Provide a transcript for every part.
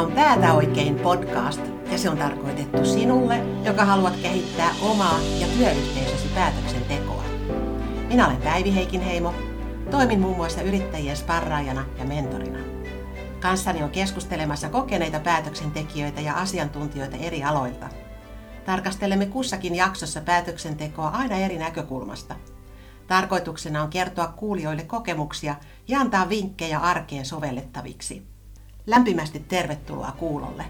On Päätä oikein podcast ja se on tarkoitettu sinulle, joka haluat kehittää omaa ja työyhteisösi päätöksentekoa. Minä olen Päivi Heikinheimo, toimin muun muassa yrittäjien sparraajana ja mentorina. Kanssani on keskustelemassa kokeneita päätöksentekijöitä ja asiantuntijoita eri aloilta. Tarkastelemme kussakin jaksossa päätöksentekoa aina eri näkökulmasta. Tarkoituksena on kertoa kuulijoille kokemuksia ja antaa vinkkejä arkeen sovellettaviksi. Lämpimästi tervetuloa kuulolle.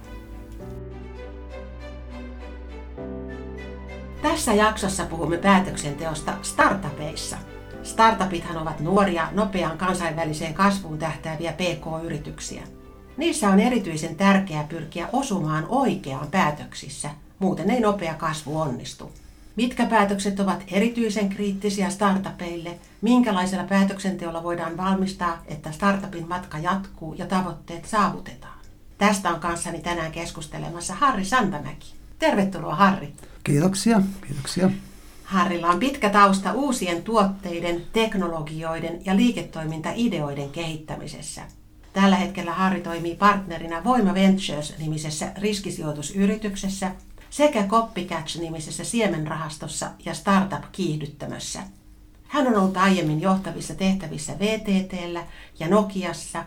Tässä jaksossa puhumme päätöksenteosta startupeissa. Startupithan ovat nuoria, nopeaan kansainväliseen kasvuun tähtääviä PK-yrityksiä. Niissä on erityisen tärkeää pyrkiä osumaan oikeaan päätöksissä, muuten ei nopea kasvu onnistu. Mitkä päätökset ovat erityisen kriittisiä startupeille? Minkälaisella päätöksenteolla voidaan valmistaa, että startupin matka jatkuu ja tavoitteet saavutetaan? Tästä on kanssani tänään keskustelemassa Harri Santamäki. Tervetuloa Harri. Kiitoksia, kiitoksia. Harrilla on pitkä tausta uusien tuotteiden, teknologioiden ja liiketoimintaideoiden kehittämisessä. Tällä hetkellä Harri toimii partnerina Voima Ventures-nimisessä riskisijoitusyrityksessä sekä Copycatch-nimisessä siemenrahastossa ja startup-kiihdyttämössä. Hän on ollut aiemmin johtavissa tehtävissä VTTllä ja Nokiassa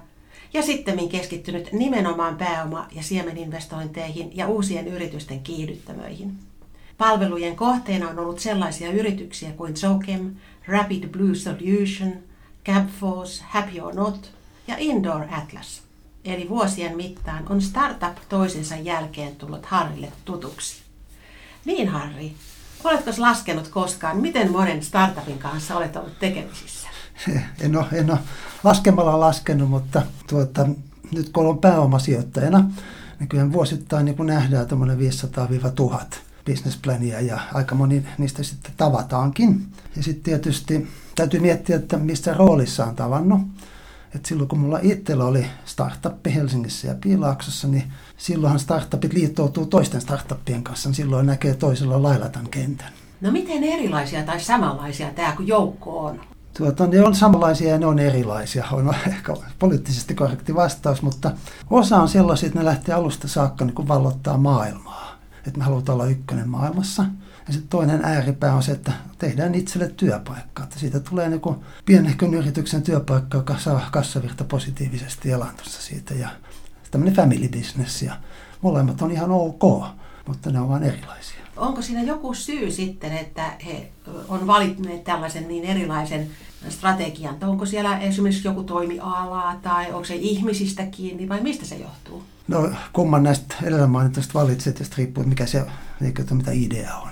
ja sitten keskittynyt nimenomaan pääoma- ja siemeninvestointeihin ja uusien yritysten kiihdyttämöihin. Palvelujen kohteena on ollut sellaisia yrityksiä kuin Zochem, Rapid Blue Solution, Cabforce, Happy or Not ja Indoor Atlas. Eli vuosien mittaan on startup toisensa jälkeen tullut Harrille tutuksi. Niin Harri, oletko laskenut koskaan, miten monen startupin kanssa olet ollut tekemisissä? En ole, en ole laskemalla laskenut, mutta tuota, nyt kun olen pääomasijoittajana, niin kyllä vuosittain niin nähdään tuommoinen 500-1000 businessplania ja aika moni niistä sitten tavataankin. Ja sitten tietysti täytyy miettiä, että mistä roolissa on tavannut. Et silloin kun mulla itsellä oli startuppi Helsingissä ja Piilaaksossa, niin silloinhan startupit liittoutuu toisten startuppien kanssa, niin silloin näkee toisella lailla tämän kentän. No miten erilaisia tai samanlaisia tämä kuin joukko on? Tuota, ne on samanlaisia ja ne on erilaisia. On ehkä poliittisesti korrekti vastaus, mutta osa on sellaisia, että ne lähtee alusta saakka niin vallottaa maailmaa. Että me halutaan olla ykkönen maailmassa – ja sitten toinen ääripää on se, että tehdään itselle työpaikka. Että siitä tulee niin pienehkön yrityksen työpaikka, joka saa kassavirta positiivisesti elantossa siitä. Ja tämmöinen family business ja molemmat on ihan ok, mutta ne on vain erilaisia. Onko siinä joku syy sitten, että he on valitneet tällaisen niin erilaisen strategian? Onko siellä esimerkiksi joku toimiala tai onko se ihmisistä kiinni vai mistä se johtuu? No kumman näistä edellä mainituista valitset ja riippuu mikä se, mitä idea on.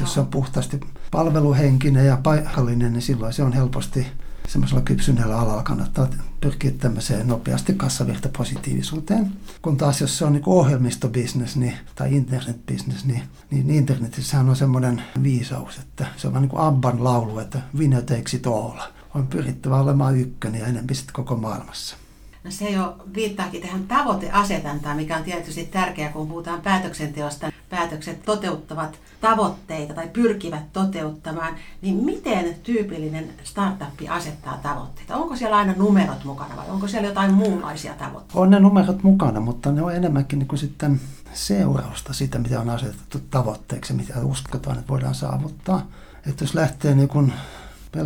Jos se on puhtaasti palveluhenkinen ja paikallinen, niin silloin se on helposti semmoisella kypsyneellä alalla kannattaa pyrkiä tämmöiseen nopeasti kassavirta positiivisuuteen. Kun taas jos se on niin ohjelmistobisnes niin, tai internetbisnes, niin, niin internetissähän on semmoinen viisaus, että se on vähän niin kuin Abban laulu, että winner takes it all. On pyrittävä olemaan ykkönen ja enemmän koko maailmassa. No se jo viittaakin tähän tavoiteasetantaan, mikä on tietysti tärkeää, kun puhutaan päätöksenteosta. Päätökset toteuttavat tavoitteita tai pyrkivät toteuttamaan, niin miten tyypillinen startup asettaa tavoitteita? Onko siellä aina numerot mukana vai onko siellä jotain muunlaisia tavoitteita? On ne numerot mukana, mutta ne on enemmänkin niin kuin sitten seurausta siitä, mitä on asetettu tavoitteeksi, mitä uskotaan, että voidaan saavuttaa. Että jos lähtee niin kuin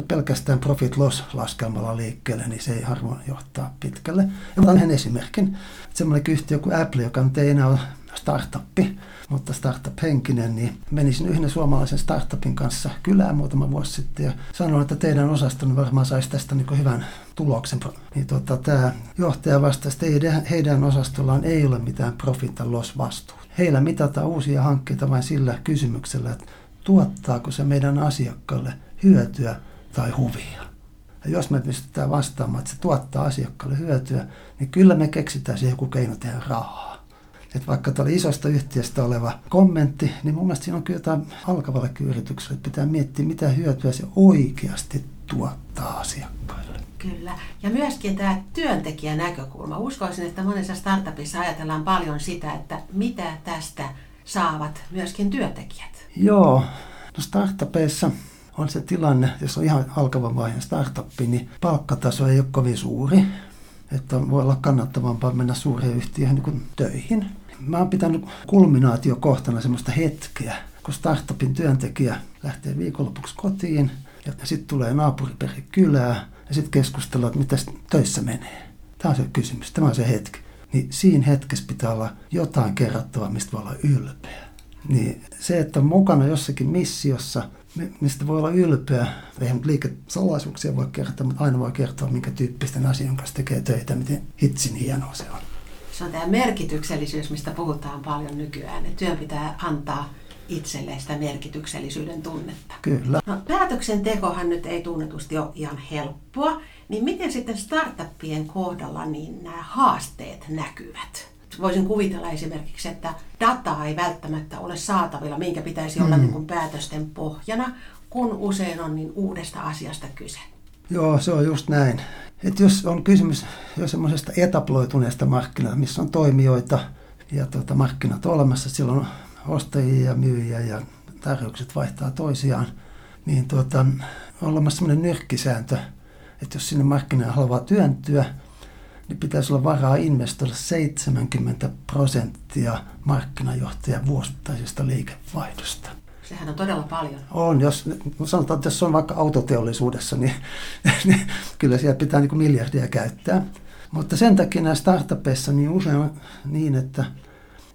pelkästään profit loss laskelmalla liikkeelle, niin se ei harvoin johtaa pitkälle. Ja otan yhden esimerkin. Semmoinen yhtiö kuin Apple, joka nyt ei enää ole startuppi, mutta startup-henkinen, niin menisin yhden suomalaisen startupin kanssa kylään muutama vuosi sitten ja sanoin, että teidän osastonne varmaan saisi tästä niin hyvän tuloksen. Niin tota, tämä johtaja vastasi, että heidän, heidän osastollaan ei ole mitään profit loss vastuu. Heillä mitataan uusia hankkeita vain sillä kysymyksellä, että tuottaako se meidän asiakkaille hyötyä tai huvia. Ja jos me pystytään vastaamaan, että se tuottaa asiakkaalle hyötyä, niin kyllä me keksitään siihen joku keino tehdä rahaa. Et vaikka tuolla isosta yhtiöstä oleva kommentti, niin mun mielestä siinä on kyllä jotain alkavallekin yritykselle, että pitää miettiä, mitä hyötyä se oikeasti tuottaa asiakkaille. Kyllä. Ja myöskin tämä työntekijän näkökulma. Uskoisin, että monessa startupissa ajatellaan paljon sitä, että mitä tästä saavat myöskin työntekijät. Joo. No startupeissa on se tilanne, jos on ihan alkavan vaiheen startuppi, niin palkkataso ei ole kovin suuri. että voi olla kannattavampaa mennä suureen yhtiöön niin kuin töihin. Mä oon pitänyt kulminaatiokohtana semmoista hetkeä, kun startupin työntekijä lähtee viikonlopuksi kotiin ja sitten tulee naapuriperi kylää ja sitten keskustellaan, että mitä töissä menee. Tämä on se kysymys, tämä on se hetki. Niin siinä hetkessä pitää olla jotain kerrottavaa, mistä voi olla ylpeä. Niin se, että on mukana jossakin missiossa, mistä voi olla ylpeä, ei nyt liikesalaisuuksia voi kertoa, mutta aina voi kertoa, minkä tyyppisten asioiden kanssa tekee töitä, miten hitsin hienoa se on. Se on tämä merkityksellisyys, mistä puhutaan paljon nykyään, että työn pitää antaa itselleen sitä merkityksellisyyden tunnetta. Kyllä. No, päätöksentekohan nyt ei tunnetusti ole ihan helppoa, niin miten sitten startuppien kohdalla niin nämä haasteet näkyvät? Voisin kuvitella esimerkiksi, että dataa ei välttämättä ole saatavilla, minkä pitäisi olla mm. niin kuin päätösten pohjana, kun usein on niin uudesta asiasta kyse. Joo, se on just näin. Et jos on kysymys jo semmoisesta etaploituneesta markkinasta, missä on toimijoita ja tuota, markkinat olemassa, silloin ostajia ja myyjiä ja tarjoukset vaihtaa toisiaan, niin tuota, on olemassa semmoinen nyrkkisääntö, että jos sinne markkinaan haluaa työntyä, niin pitäisi olla varaa investoida 70 prosenttia markkinajohtajan vuosittaisesta liikevaihdosta. Sehän on todella paljon. On, jos sanotaan, että jos on vaikka autoteollisuudessa, niin, niin kyllä siellä pitää niin miljardia käyttää. Mutta sen takia näissä startupeissa niin usein on niin, että,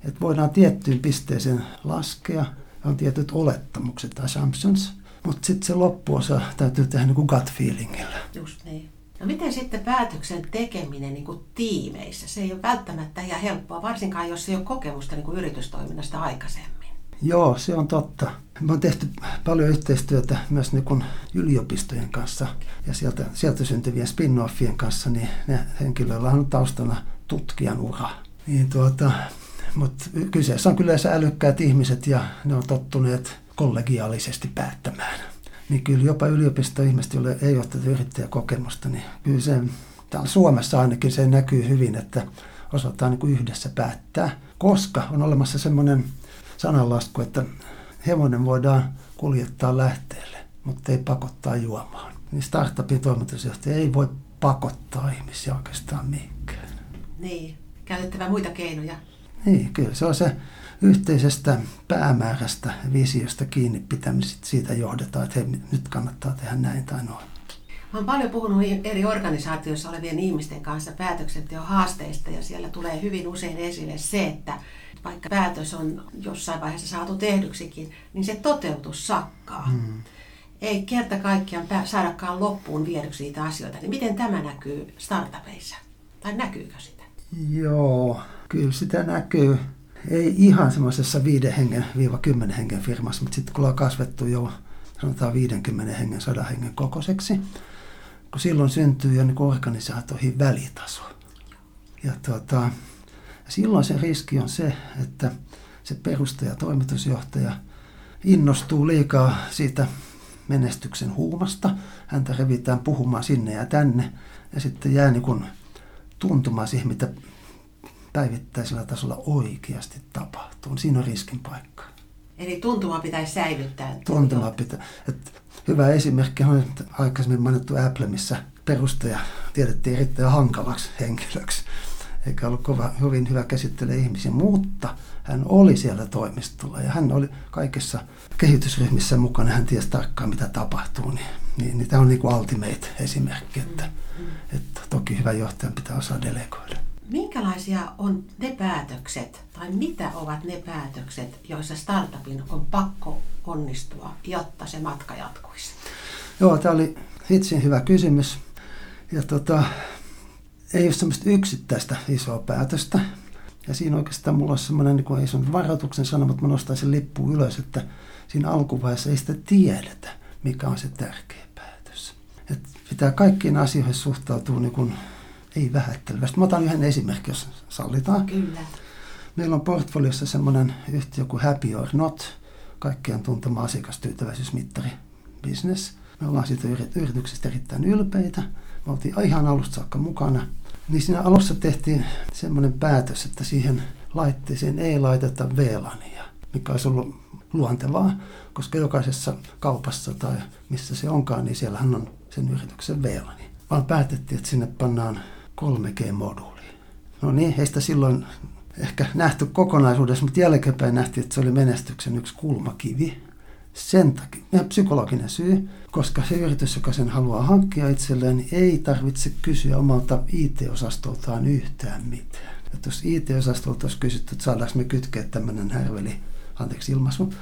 että voidaan tiettyyn pisteeseen laskea, on tietyt olettamukset, assumptions, mutta sitten se loppuosa täytyy tehdä niin kuin gut feelingillä. Just niin. No miten sitten päätöksen tekeminen niin kuin tiimeissä? Se ei ole välttämättä ihan helppoa, varsinkaan jos ei ole kokemusta niin kuin yritystoiminnasta aikaisemmin. Joo, se on totta. Me on tehty paljon yhteistyötä myös niin kuin yliopistojen kanssa ja sieltä, sieltä syntyvien spin-offien kanssa, niin ne henkilöillä on taustana tutkijan ura. Niin tuota, mutta kyseessä on kyllä älykkäät ihmiset ja ne on tottuneet kollegiaalisesti päättämään. Niin kyllä jopa yliopistoihmiset, joille ei ole tätä yrittäjäkokemusta, niin kyllä se, täällä Suomessa ainakin se näkyy hyvin, että osataan niin kuin yhdessä päättää, koska on olemassa semmoinen sananlasku, että hevonen voidaan kuljettaa lähteelle, mutta ei pakottaa juomaan. Niin startupin toimitusjohtaja ei voi pakottaa ihmisiä oikeastaan mihinkään. Niin, käytettävä muita keinoja. Niin, kyllä se on se yhteisestä päämäärästä, visiosta kiinni pitämisestä, siitä johdetaan, että hei, nyt kannattaa tehdä näin tai noin. Mä olen paljon puhunut eri organisaatioissa olevien ihmisten kanssa päätöksenteon haasteista ja siellä tulee hyvin usein esille se, että vaikka päätös on jossain vaiheessa saatu tehdyksikin, niin se toteutus sakkaa. Hmm. Ei kerta kaikkiaan saadakaan loppuun viedyksi niitä asioita. Niin miten tämä näkyy startupeissa? Tai näkyykö sitä? Joo, kyllä sitä näkyy. Ei ihan semmoisessa 5 hengen viiva 10 hengen firmassa, mutta sitten kun ollaan kasvettu jo sanotaan 50 hengen, 100 hengen kokoiseksi, kun silloin syntyy jo niin organisaatoihin välitaso. Ja tuota, silloin se riski on se, että se perustaja, toimitusjohtaja innostuu liikaa siitä menestyksen huumasta. Häntä revitään puhumaan sinne ja tänne ja sitten jää niin tuntumaan siihen, mitä päivittäisellä tasolla oikeasti tapahtuu. Siinä on riskin paikka. Eli tuntuma pitäisi säilyttää. Tuntuma pitää. Et hyvä esimerkki on aikaisemmin mainittu Apple, missä perustaja tiedettiin erittäin hankalaksi henkilöksi eikä ollut kova, hyvin hyvä käsittelee ihmisiä, mutta hän oli siellä toimistolla ja hän oli kaikessa kehitysryhmissä mukana, hän tiesi tarkkaan mitä tapahtuu, niin, niin, niin tämä on niin kuin ultimate esimerkki, että, että toki hyvä johtajan pitää osaa delegoida. Minkälaisia on ne päätökset, tai mitä ovat ne päätökset, joissa startupin on pakko onnistua, jotta se matka jatkuisi? Joo, tämä oli hitsin hyvä kysymys. Ja tota, ei ole semmoista yksittäistä isoa päätöstä. Ja siinä oikeastaan mulla on semmoinen, niin ei se on varoituksen sana, mutta mä nostan sen lippuun ylös, että siinä alkuvaiheessa ei sitä tiedetä, mikä on se tärkeä päätös. Et pitää kaikkiin asioihin suhtautua niin kuin, ei vähättelevästi. Mä otan yhden esimerkin, jos sallitaan. Kyllä. Meillä on portfoliossa semmoinen yhtiö kuin Happy or Not, kaikkien tuntema asiakastyytyväisyysmittari business. Me ollaan siitä yrityksestä erittäin ylpeitä. Me oltiin ihan alusta saakka mukana. Niin siinä alussa tehtiin semmoinen päätös, että siihen laitteeseen ei laiteta VLANia, mikä olisi ollut luontevaa, koska jokaisessa kaupassa tai missä se onkaan, niin siellähän on sen yrityksen VLANi. Vaan päätettiin, että sinne pannaan 3G-moduuli. No niin, heistä silloin ehkä nähty kokonaisuudessa, mutta jälkeenpäin nähtiin, että se oli menestyksen yksi kulmakivi. Sen takia, ja psykologinen syy, koska se yritys, joka sen haluaa hankkia itselleen, ei tarvitse kysyä omalta IT-osastoltaan yhtään mitään. Että jos IT-osastolta olisi kysytty, että saadaanko me kytkeä tämmöinen härveli, anteeksi ilmaisu,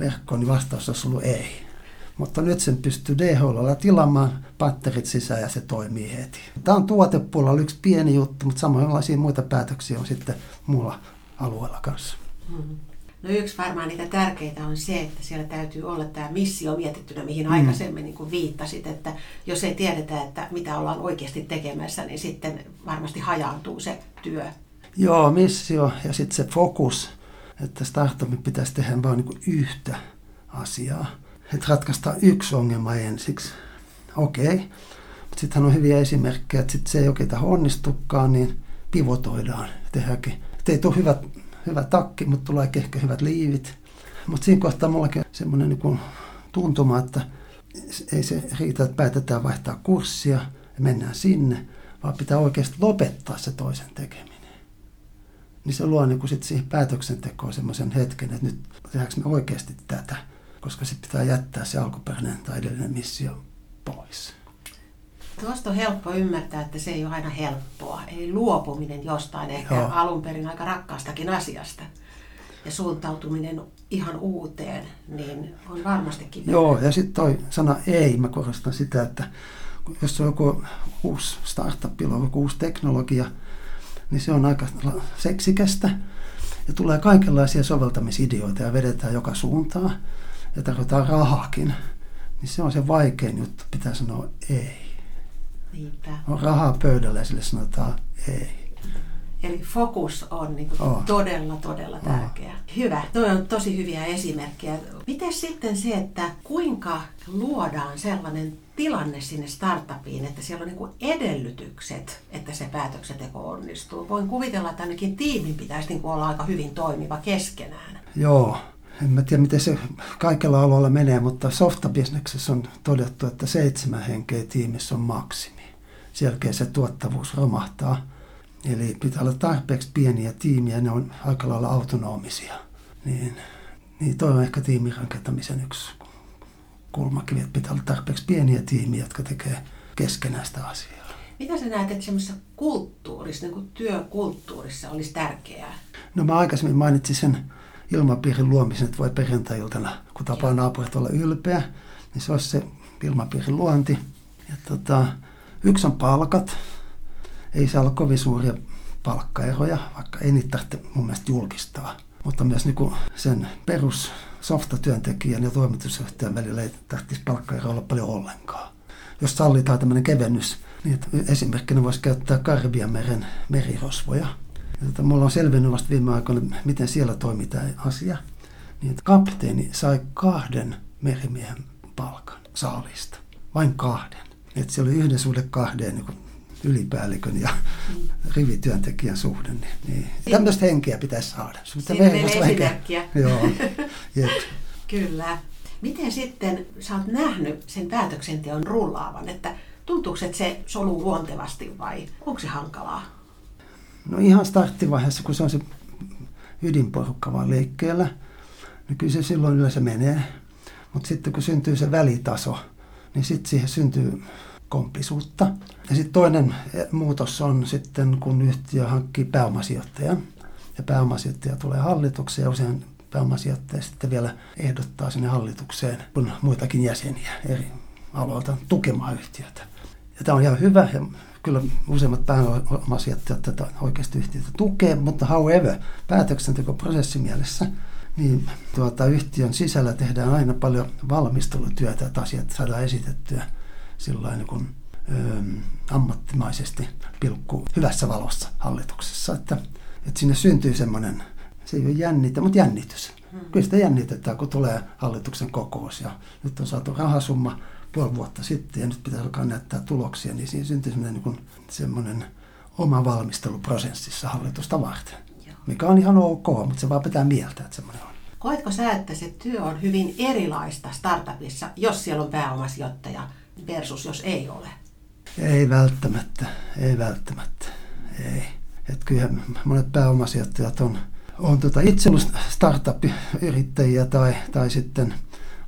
verkkoon, niin vastaus olisi ollut ei. Mutta nyt sen pystyy DHL tilaamaan patterit sisään ja se toimii heti. Tämä on tuotepuolella yksi pieni juttu, mutta samanlaisia muita päätöksiä on sitten muulla alueella kanssa. Mm. No yksi varmaan niitä tärkeitä on se, että siellä täytyy olla tämä missio mietittynä, mihin mm. aikaisemmin niin kuin viittasit, että jos ei tiedetä, että mitä ollaan oikeasti tekemässä, niin sitten varmasti hajaantuu se työ. Joo, missio ja sitten se fokus, että startupin pitäisi tehdä vain niin yhtä asiaa että ratkaista yksi ongelma ensiksi. Okei, okay. mutta sittenhän on hyviä esimerkkejä, että sit se ei oikein onnistukaan, niin pivotoidaan. Tehdäänkin. Et ei tule hyvä, hyvä takki, mutta tulee ehkä hyvät liivit. Mutta siinä kohtaa mullakin on semmoinen niin tuntuma, että ei se riitä, että päätetään vaihtaa kurssia ja mennään sinne, vaan pitää oikeasti lopettaa se toisen tekeminen. Niin se luo niin sit siihen päätöksentekoon semmoisen hetken, että nyt tehdäänkö me oikeasti tätä koska sitten pitää jättää se alkuperäinen tai edellinen missio pois. Tuosta on helppo ymmärtää, että se ei ole aina helppoa. Eli luopuminen jostain ehkä Joo. alun perin aika rakkaastakin asiasta ja suuntautuminen ihan uuteen, niin on varmastikin... Joo, ja sitten toi sana ei, mä korostan sitä, että jos on joku uusi startup, joku uusi teknologia, niin se on aika seksikästä ja tulee kaikenlaisia soveltamisideoita ja vedetään joka suuntaan ja tarvitaan rahakin, niin se on se vaikein juttu, pitää sanoa ei. Niinpä. On rahaa pöydällä ja sille sanotaan ei. Eli fokus on niin kuin oh. todella, todella tärkeä. Oh. Hyvä. Tuo on tosi hyviä esimerkkejä. Miten sitten se, että kuinka luodaan sellainen tilanne sinne startupiin, että siellä on niin edellytykset, että se päätöksenteko onnistuu. Voin kuvitella, että ainakin tiimin pitäisi niin kuin olla aika hyvin toimiva keskenään. Joo, en mä tiedä miten se kaikilla aloilla menee, mutta softabisneksessä on todettu, että seitsemän henkeä tiimissä on maksimi. Sen se tuottavuus romahtaa. Eli pitää olla tarpeeksi pieniä tiimiä, ne on aika lailla autonomisia. Niin, niin toi on ehkä tiimirakentamisen yksi kulmakivi, että pitää olla tarpeeksi pieniä tiimiä, jotka tekee keskenäistä asiaa. Mitä sä näet, että semmoisessa kulttuurissa, niin kuin työkulttuurissa olisi tärkeää? No mä aikaisemmin mainitsin sen ilmapiirin luomisen, että voi perjantai-iltana, kun tapaa naapurit olla ylpeä, niin se olisi se ilmapiirin luonti. Ja tota, yksi on palkat. Ei saa olla kovin suuria palkkaeroja, vaikka ei niitä tarvitse mun mielestä julkistaa. Mutta myös niin sen perus softatyöntekijän ja toimitusjohtajan välillä ei tarvitsisi palkkaero olla paljon ollenkaan. Jos sallitaan tämmöinen kevennys, niin esimerkkinä voisi käyttää Karviameren merirosvoja – ja tota, mulla on selvinnyt vasta viime aikoina, miten siellä toimii tämä asia. Niin, että kapteeni sai kahden merimiehen palkan saalista. Vain kahden. Että se oli yhden suhde kahden niin ylipäällikön ja rivityöntekijän suhde. Niin, niin. Tämmöistä henkeä pitäisi saada. Siinä meillä esimerkkiä. Joo, jep. Kyllä. Miten sitten sä oot nähnyt sen päätöksenteon rullaavan, että tuntuuko, että se soluu luontevasti vai onko se hankalaa? No ihan starttivaiheessa, kun se on se ydinporukka vaan liikkeellä, niin kyllä se silloin yleensä menee. Mutta sitten kun syntyy se välitaso, niin sitten siihen syntyy komplisuutta. Ja sitten toinen muutos on sitten, kun yhtiö hankkii pääomasijoittajan. Ja pääomasijoittaja tulee hallitukseen ja usein pääomasijoittaja sitten vielä ehdottaa sinne hallitukseen kun muitakin jäseniä eri aloilta tukemaan yhtiötä. Ja tämä on ihan hyvä ja kyllä useimmat pääomasijoittajat tätä oikeasti yhtiötä tukee, mutta however, päätöksentekoprosessimielessä niin tuota, yhtiön sisällä tehdään aina paljon valmistelutyötä, että asiat saadaan esitettyä sillä niin kuin, ö, ammattimaisesti pilkku hyvässä valossa hallituksessa. Että, että sinne syntyy semmoinen, se ei ole jännitä, mutta jännitys. Hmm. Kyllä sitä jännitetään, kun tulee hallituksen kokous ja nyt on saatu rahasumma puoli vuotta sitten ja nyt pitäisi alkaa näyttää tuloksia, niin siinä syntyi semmoinen, niin semmoinen oma valmisteluprosessissa hallitusta varten. Joo. Mikä on ihan ok, mutta se vaan pitää mieltä, että semmoinen on. Koetko sä, että se työ on hyvin erilaista startupissa, jos siellä on pääomasijoittaja versus jos ei ole? Ei välttämättä, ei välttämättä, ei. Että kyllä monet pääomasijoittajat on, on tota itse ollut startup-yrittäjiä tai, tai sitten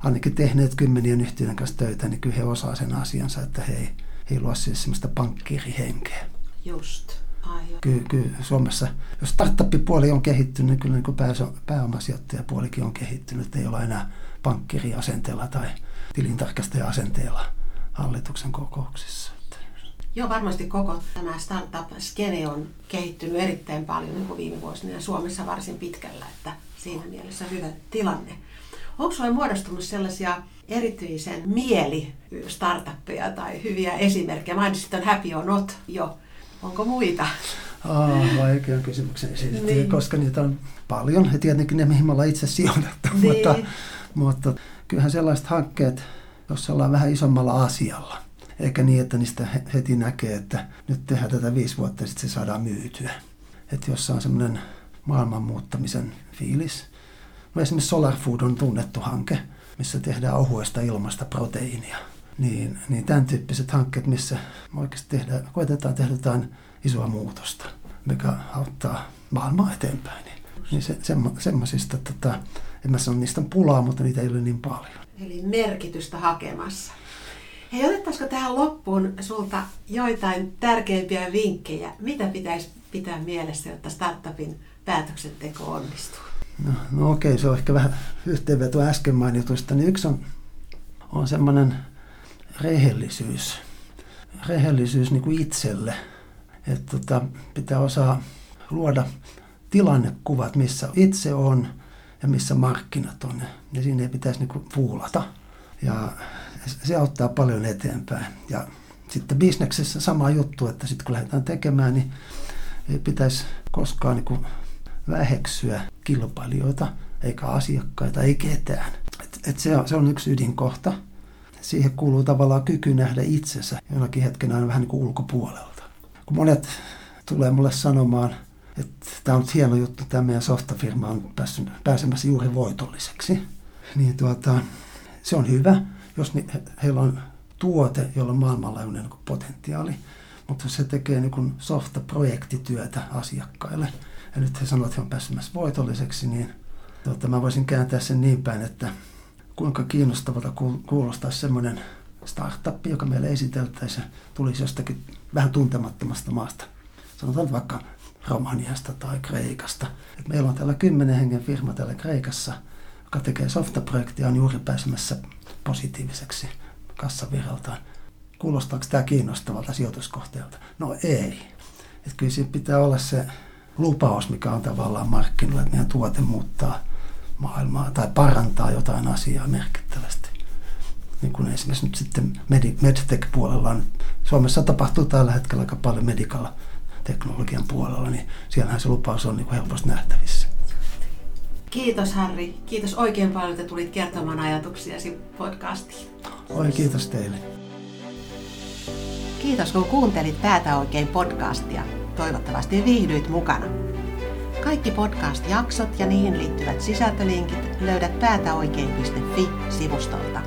ainakin tehneet kymmenien yhtiöiden kanssa töitä, niin kyllä he osaa sen asiansa, että he ei, he ei luo siis sellaista pankkiirihenkeä. Just. Aivan. Kyllä, kyllä Suomessa, jos startup-puoli on kehittynyt, niin kyllä niin pääomasijoittajapuolikin on kehittynyt. Ei ole enää pankkiriasenteella tai tilintarkastaja-asenteella hallituksen kokouksissa. Joo, varmasti koko tämä startup-skene on kehittynyt erittäin paljon niin kuin viime vuosina ja Suomessa varsin pitkällä, että siinä mielessä hyvä tilanne. Onko sinulle muodostunut sellaisia erityisen mieli startuppeja tai hyviä esimerkkejä? Mainitsit on Happy or Not jo. Onko muita? Aa, vaikean kysymyksen esitetty, niin. koska niitä on paljon. Ja tietenkin ne, mihin me ollaan itse sijoitettu. Niin. Mutta, mutta kyllähän sellaiset hankkeet, jos ollaan vähän isommalla asialla, eikä niin, että niistä heti näkee, että nyt tehdään tätä viisi vuotta ja sitten se saadaan myytyä. Että jos on semmoinen maailman muuttamisen fiilis. No esimerkiksi Solar Food on tunnettu hanke, missä tehdään ohuesta ilmasta proteiinia. Niin, niin tämän tyyppiset hankkeet, missä oikeasti tehdään, koetetaan tehdä jotain isoa muutosta, mikä auttaa maailmaa eteenpäin. Niin, niin se, semmo, semmoisista, tota, en mä sano niistä on pulaa, mutta niitä ei ole niin paljon. Eli merkitystä hakemassa. Hei, otettaisiko tähän loppuun sulta joitain tärkeimpiä vinkkejä? Mitä pitäisi pitää mielessä, jotta startupin päätöksenteko onnistuu? No, no okei, se on ehkä vähän yhteenveto äsken mainituista. Niin yksi on, on semmoinen rehellisyys. Rehellisyys niin kuin itselle. Että tota, pitää osaa luoda tilannekuvat, missä itse on ja missä markkinat on. Ja siinä ei pitäisi niin kuin fuulata. Ja se auttaa paljon eteenpäin. Ja sitten bisneksessä sama juttu, että sitten kun lähdetään tekemään, niin ei pitäisi koskaan niin kuin väheksyä kilpailijoita, eikä asiakkaita, ei ketään. Et, et se, on, se on yksi ydinkohta. Siihen kuuluu tavallaan kyky nähdä itsensä jonakin hetken aina vähän niin kuin ulkopuolelta. Kun monet tulee mulle sanomaan, että tämä on hieno juttu, tämä meidän softafirma on päässyt, pääsemässä juuri voitolliseksi, niin tuota, se on hyvä, jos ni, heillä on tuote, jolla on maailmanlaajuinen niin potentiaali, mutta se tekee niin softa-projektityötä asiakkaille. Ja nyt he sanovat, että he on pääsemässä voitolliseksi, niin tuota, mä voisin kääntää sen niin päin, että kuinka kiinnostavalta kuulostaa semmoinen startup, joka meille esiteltäisiin, tulisi jostakin vähän tuntemattomasta maasta. Sanotaan vaikka Romaniasta tai Kreikasta. Et meillä on täällä kymmenen hengen firma täällä Kreikassa, joka tekee softaprojektia, on juuri pääsemässä positiiviseksi kassavirraltaan. Kuulostaako tämä kiinnostavalta sijoituskohteelta? No ei. Et kyllä siinä pitää olla se lupaus, mikä on tavallaan markkinoilla, että meidän tuote muuttaa maailmaa tai parantaa jotain asiaa merkittävästi. Niin kuin esimerkiksi nyt sitten medtech-puolella on, Suomessa tapahtuu tällä hetkellä aika paljon medical teknologian puolella, niin siellähän se lupaus on niin kuin helposti nähtävissä. Kiitos Harri. Kiitos oikein paljon, että tulit kertomaan ajatuksiasi podcastiin. Oi, kiitos teille. Kiitos kun kuuntelit Päätä oikein podcastia. Toivottavasti viihdyit mukana. Kaikki podcast-jaksot ja niihin liittyvät sisältölinkit löydät päätäoikein.fi-sivustolta.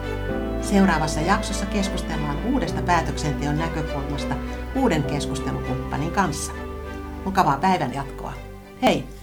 Seuraavassa jaksossa keskustellaan uudesta päätöksenteon näkökulmasta uuden keskustelukumppanin kanssa. Mukavaa päivän jatkoa. Hei!